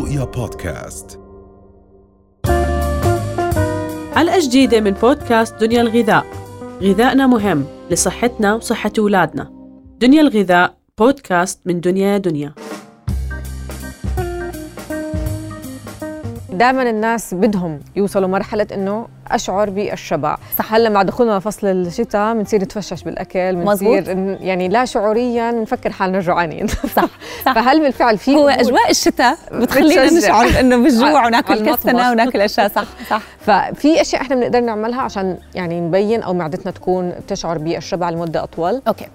رؤيا بودكاست. حلقة جديدة من بودكاست دنيا الغذاء. غذائنا مهم لصحتنا وصحة أولادنا. دنيا الغذاء بودكاست من دنيا دنيا. دائما الناس بدهم يوصلوا مرحلة إنه أشعر بالشبع. صح هلا مع دخولنا فصل الشتاء بنصير نتفشش بالأكل بنصير يعني لا شعوريا نفكر حالنا جوعانين. صح, صح. فهل بالفعل في هو أجواء الشتاء بتخلينا نشعر إنه بالجوع وناكل كثنا وناكل أشياء صح صح. ففي أشياء إحنا بنقدر نعملها عشان يعني نبين أو معدتنا تكون بتشعر بالشبع لمدة أطول. أوكي.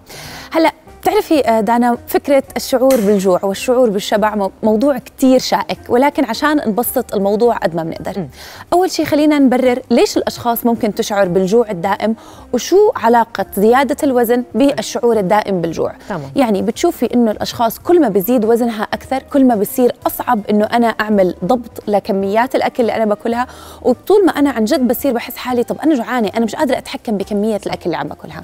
هلأ بتعرفي آه، دانا فكرة الشعور بالجوع والشعور بالشبع موضوع كتير شائك ولكن عشان نبسط الموضوع قد ما بنقدر م. أول شيء خلينا نبرر ليش الأشخاص ممكن تشعر بالجوع الدائم وشو علاقة زيادة الوزن بالشعور الدائم بالجوع تمام. يعني بتشوفي إنه الأشخاص كل ما بزيد وزنها أكثر كل ما بصير أصعب إنه أنا أعمل ضبط لكميات الأكل اللي أنا باكلها وطول ما أنا عن جد بصير بحس حالي طب أنا جوعانة أنا مش قادرة أتحكم بكمية الأكل اللي عم باكلها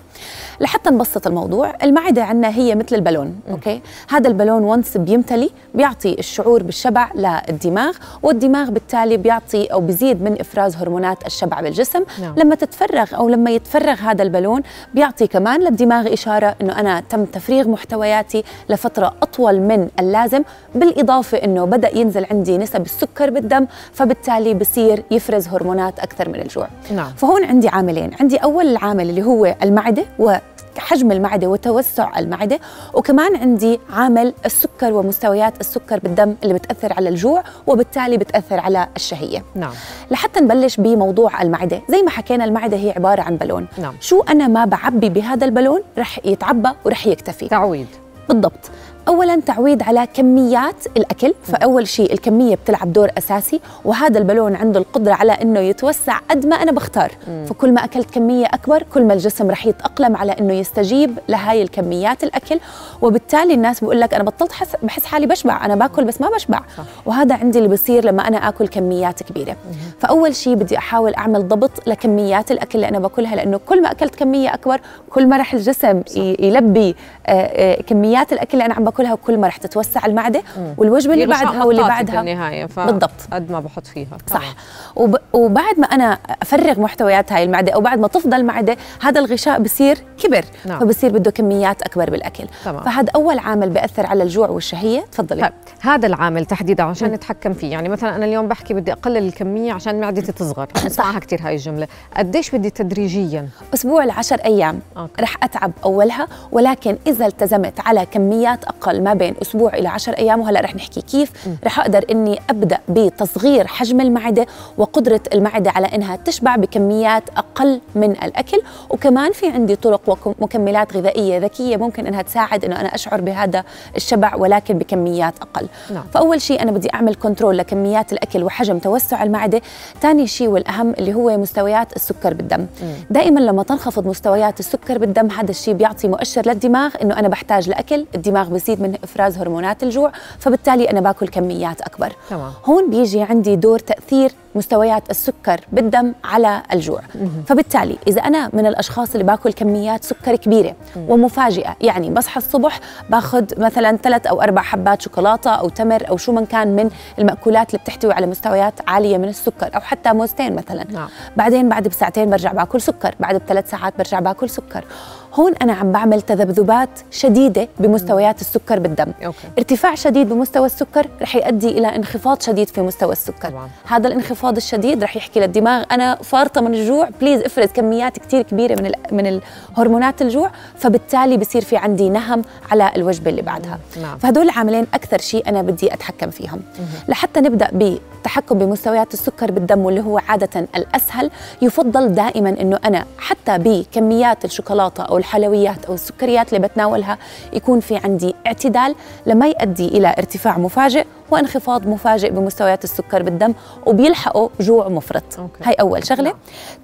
لحتى نبسط الموضوع المعدة عندنا هي مثل البالون okay هذا البالون once بيمتلي بيعطي الشعور بالشبع للدماغ والدماغ بالتالي بيعطي أو بيزيد من إفراز هرمونات الشبع بالجسم نعم. لما تتفرغ أو لما يتفرغ هذا البالون بيعطي كمان للدماغ إشارة إنه أنا تم تفريغ محتوياتي لفترة أطول من اللازم بالإضافة إنه بدأ ينزل عندي نسب السكر بالدم فبالتالي بصير يفرز هرمونات أكثر من الجوع نعم. فهون عندي عاملين عندي أول العامل اللي هو المعدة و حجم المعدة وتوسع المعدة. وكمان عندي عامل السكر ومستويات السكر بالدم اللي بتأثر على الجوع وبالتالي بتأثر على الشهية. نعم. لحتى نبلش بموضوع المعدة زي ما حكينا المعدة هي عبارة عن بالون. نعم. شو أنا ما بعبي بهذا البالون؟ رح يتعبى ورح يكتفي. تعويض. بالضبط. اولا تعويض على كميات الأكل فأول شيء الكمية بتلعب دور أساسي وهذا البالون عنده القدرة على إنه يتوسع قد ما أنا بختار. فكل ما أكلت كمية أكبر كل ما الجسم رح يتأقلم على إنه يستجيب لهاي الكميات الأكل وبالتالي الناس بقول لك أنا بطلت حس بحس حالي بشبع أنا باكل بس ما بشبع. وهذا عندي اللي بصير لما أنا آكل كميات كبيرة. فأول شيء بدي أحاول أعمل ضبط لكميات الأكل اللي أنا باكلها لأنه كل ما أكلت كمية أكبر كل ما رح الجسم. يلبي آه، آه، كميات الأكل اللي أنا عم باكلها وكل ما رح تتوسع المعدة والوجبة اللي بعدها واللي بعدها. بالنهاية بالضبط. قد ما بحط فيها. صح. وب... وبعد ما أنا أفرغ محتويات هاي المعدة أو بعد ما تفضل المعده هذا الغشاء بصير كبر. نعم. فبصير بده كميات أكبر بالأكل. تمام. فهذا أول عامل بيأثر على الجوع والشهية. تفضلي. طيب. هذا العامل تحديدا عشان. نتحكم فيه. يعني مثلا أنا اليوم بحكي بدي أقلل الكمية عشان معدتي تصغر. بسمعها كثير هاي الجملة. قديش بدي تدريجيا؟ أسبوع لعشر أيام. okay. رح أتعب أولها ولكن إذا التزمت على كميات أقل ما بين أسبوع إلى عشر أيام وهلا رح نحكي كيف رح أقدر إني أبدأ بتصغير حجم المعدة وقدرة المعدة على إنها تشبع بكميات أقل من الأكل. وكمان في عندي طرق ومكملات غذائية ذكية ممكن إنها تساعد إنه أنا أشعر بهذا الشبع ولكن بكميات أقل. نعم. فأول شيء أنا بدي أعمل control لكميات الأكل وحجم توسع المعدة. ثاني شيء والأهم اللي هو مستويات السكر بالدم. دائما لما تنخفض مستويات السكر بالدم هذا الشيء بيعطي مؤشر للدماغ إنه أنا بحتاج لأكل الدماغ بيزيد من إفراز هرمونات الجوع فبالتالي أنا باكل كميات أكبر تمام. هون بيجي عندي دور تأثير مستويات السكر بالدم على الجوع مم. فبالتالي إذا أنا من الأشخاص اللي باكل كميات سكر كبيرة مم. ومفاجئة يعني بصحى الصبح باخذ مثلا ثلاث أو أربع حبات شوكولاتة أو تمر أو شو من كان من المأكولات اللي بتحتوي على مستويات عالية من السكر أو حتى موزتين مثلا نعم. بعدين بعد بساعتين برجع باكل سكر بعد بثلاث ساعات برجع باكل سكر هون أنا عم بعمل تذبذبات شديدة بمستويات السكر بالدم okay. ارتفاع شديد بمستوى السكر رح يؤدي إلى انخفاض شديد في مستوى السكر طبعاً. هذا الانخفاض الشديد رح يحكي للدماغ أنا فارطة من الجوع please افرز كميات كثير كبيرة من من الهرمونات الجوع فبالتالي بصير في عندي نهم على الوجبة اللي بعدها نعم. فهدول العاملين أكثر شيء أنا بدي أتحكم فيهم لحتى نبدأ بالتحكم بمستويات السكر بالدم واللي هو عادة الأسهل يفضل دائما إنه أنا حتى بكميات الشوكولاتة أو الحلويات أو السكريات اللي بتناولها يكون في عندي اعتدال لما يؤدي إلى ارتفاع مفاجئ وانخفاض مفاجئ بمستويات السكر بالدم وبيلحقوا جوع مفرط أوكي. هاي أول شغلة نعم.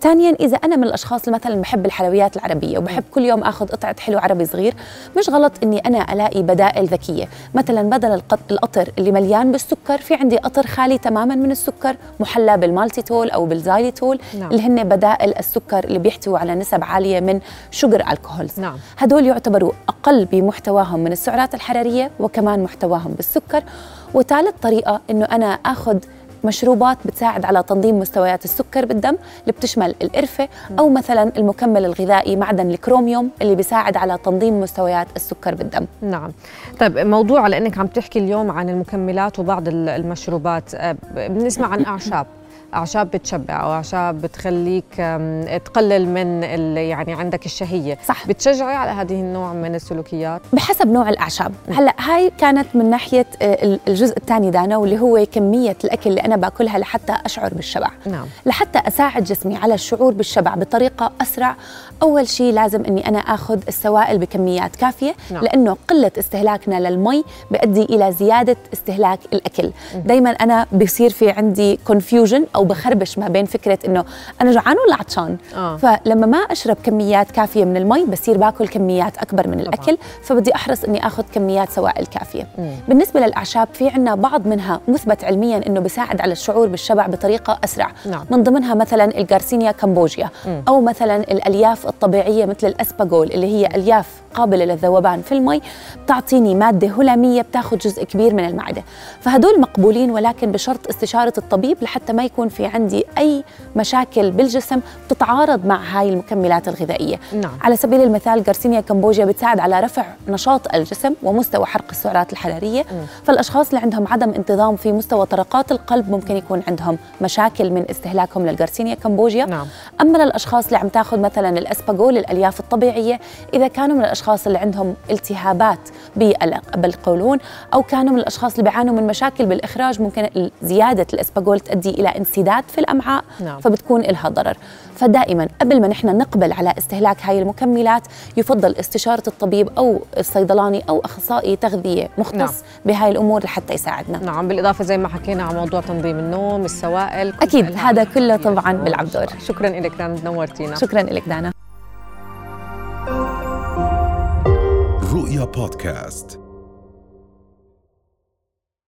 ثانيا إذا أنا من الأشخاص اللي مثلا بحب الحلويات العربية وبحب كل يوم آخذ قطعة حلو عربي صغير مش غلط إني أنا ألاقي بدائل ذكية مثلا بدل القط- القطر اللي مليان بالسكر في عندي قطر خالي تماما من السكر محلى بال maltitol أو بالزايليتول نعم. اللي هن بدائل السكر اللي بيحتوي على نسب عالية من sugar alcohol ال alcohols نعم. هدول يعتبروا أقل بمحتواهم من السعرات الحرارية وكمان محتواهم بالسكر. وثالث طريقة إنه أنا أخذ مشروبات بتساعد على تنظيم مستويات السكر بالدم اللي بتشمل القرفة أو مثلا المكمل الغذائي معدن الكروميوم اللي بيساعد على تنظيم مستويات السكر بالدم. نعم. طيب موضوع لأنك عم تحكي اليوم عن المكملات وبعض المشروبات. آه، بنسمع عن أعشاب. أعشاب بتشبع أو أعشاب بتخليك تقلل من يعني عندك الشهية. صح. بتشجعي على هذه النوع من السلوكيات؟ بحسب نوع الأعشاب. هلأ هاي كانت من ناحية آه، الجزء الثاني دانا واللي هو كمية الأكل اللي أنا باكلها لحتى أشعر بالشبع. نعم. لحتى أساعد جسمي على الشعور بالشبع بطريقة أسرع أول شيء لازم إني أنا آخذ السوائل بكميات كافية نعم. لأنه قلة استهلاكنا للمي بيؤدي إلى زيادة استهلاك الأكل. دائما أنا بصير في عندي confusion أو بخربش ما بين فكرة إنه أنا جوعان ولا عطشان آه. فلما ما أشرب كميات كافية من المي بصير باكل كميات أكبر من الأكل طبعا. فبدي أحرص إني آخذ كميات سوائل كافية مم. بالنسبة للأعشاب في عندنا بعض منها مثبت علميا إنه بيساعد على الشعور بالشبع بطريقة أسرع نعم. من ضمنها مثلا الجارسينيا كامبوجيا مم. أو مثلا الألياف الطبيعية مثل الاسباجول اللي هي ألياف قابلة للذوبان في المي بتعطيني مادة هلامية بتاخذ جزء كبير من المعدة فهدول مقبولين ولكن بشرط استشارة الطبيب لحتى ما يكون في عندي أي مشاكل بالجسم تتعارض مع هاي المكملات الغذائية نعم. على سبيل المثال جارسينيا كمبوجيا بتساعد على رفع نشاط الجسم ومستوى حرق السعرات الحرارية م. فالأشخاص اللي عندهم عدم انتظام في مستوى طرقات القلب ممكن يكون عندهم مشاكل من استهلاكهم للجارسينيا كمبوجيا نعم. أما للأشخاص اللي عم تاخذ مثلا الأسباجول الألياف الطبيعية إذا كانوا من الأشخاص اللي عندهم التهابات بالقولون أو كانوا من الأشخاص اللي بيعانوا من مشاكل بالإخراج ممكن زيادة الأسباجول تؤدي إلى انسداد في الامعاء نعم. فبتكون لها ضرر. فدائما قبل ما نحن نقبل على استهلاك هاي المكملات يفضل استشارة الطبيب أو الصيدلاني أو أخصائي تغذية مختص نعم. بهاي الأمور لحتى يساعدنا. نعم بالإضافة زي ما حكينا على موضوع تنظيم النوم السوائل أكيد هذا كله طبعا بيلعب دور شكرا لك دانا نورتينا. شكرا لك دانا. رؤيا بودكاست.